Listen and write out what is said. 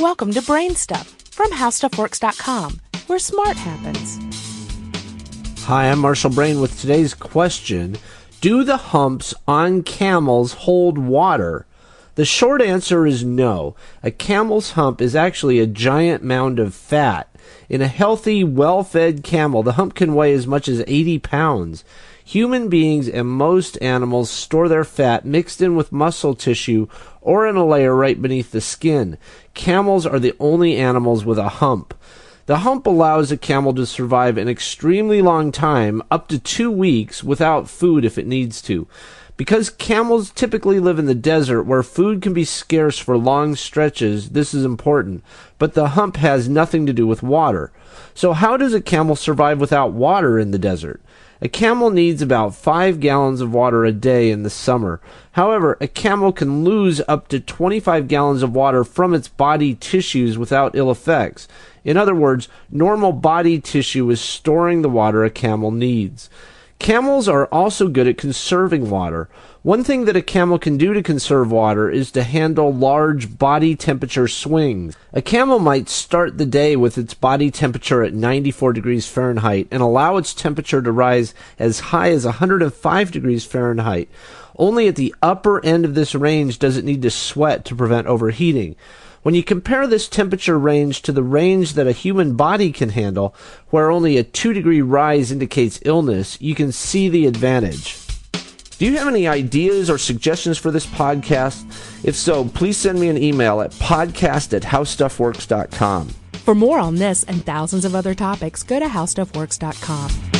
Welcome to Brain Stuff from HowStuffWorks.com, where smart happens. Hi, I'm Marshall Brain with today's question Do the humps on camels hold water? The short answer is no. A camel's hump is actually a giant mound of fat. In a healthy, well fed camel, the hump can weigh as much as 80 pounds. Human beings and most animals store their fat mixed in with muscle tissue or in a layer right beneath the skin. Camels are the only animals with a hump. The hump allows a camel to survive an extremely long time, up to two weeks, without food if it needs to. Because camels typically live in the desert where food can be scarce for long stretches, this is important. But the hump has nothing to do with water. So, how does a camel survive without water in the desert? A camel needs about 5 gallons of water a day in the summer. However, a camel can lose up to 25 gallons of water from its body tissues without ill effects. In other words, normal body tissue is storing the water a camel needs. Camels are also good at conserving water. One thing that a camel can do to conserve water is to handle large body temperature swings. A camel might start the day with its body temperature at 94 degrees Fahrenheit and allow its temperature to rise as high as 105 degrees Fahrenheit. Only at the upper end of this range does it need to sweat to prevent overheating. When you compare this temperature range to the range that a human body can handle, where only a 2 degree rise indicates illness, you can see the advantage. Do you have any ideas or suggestions for this podcast? If so, please send me an email at podcast at howstuffworks.com. For more on this and thousands of other topics, go to HowStuffWorks.com.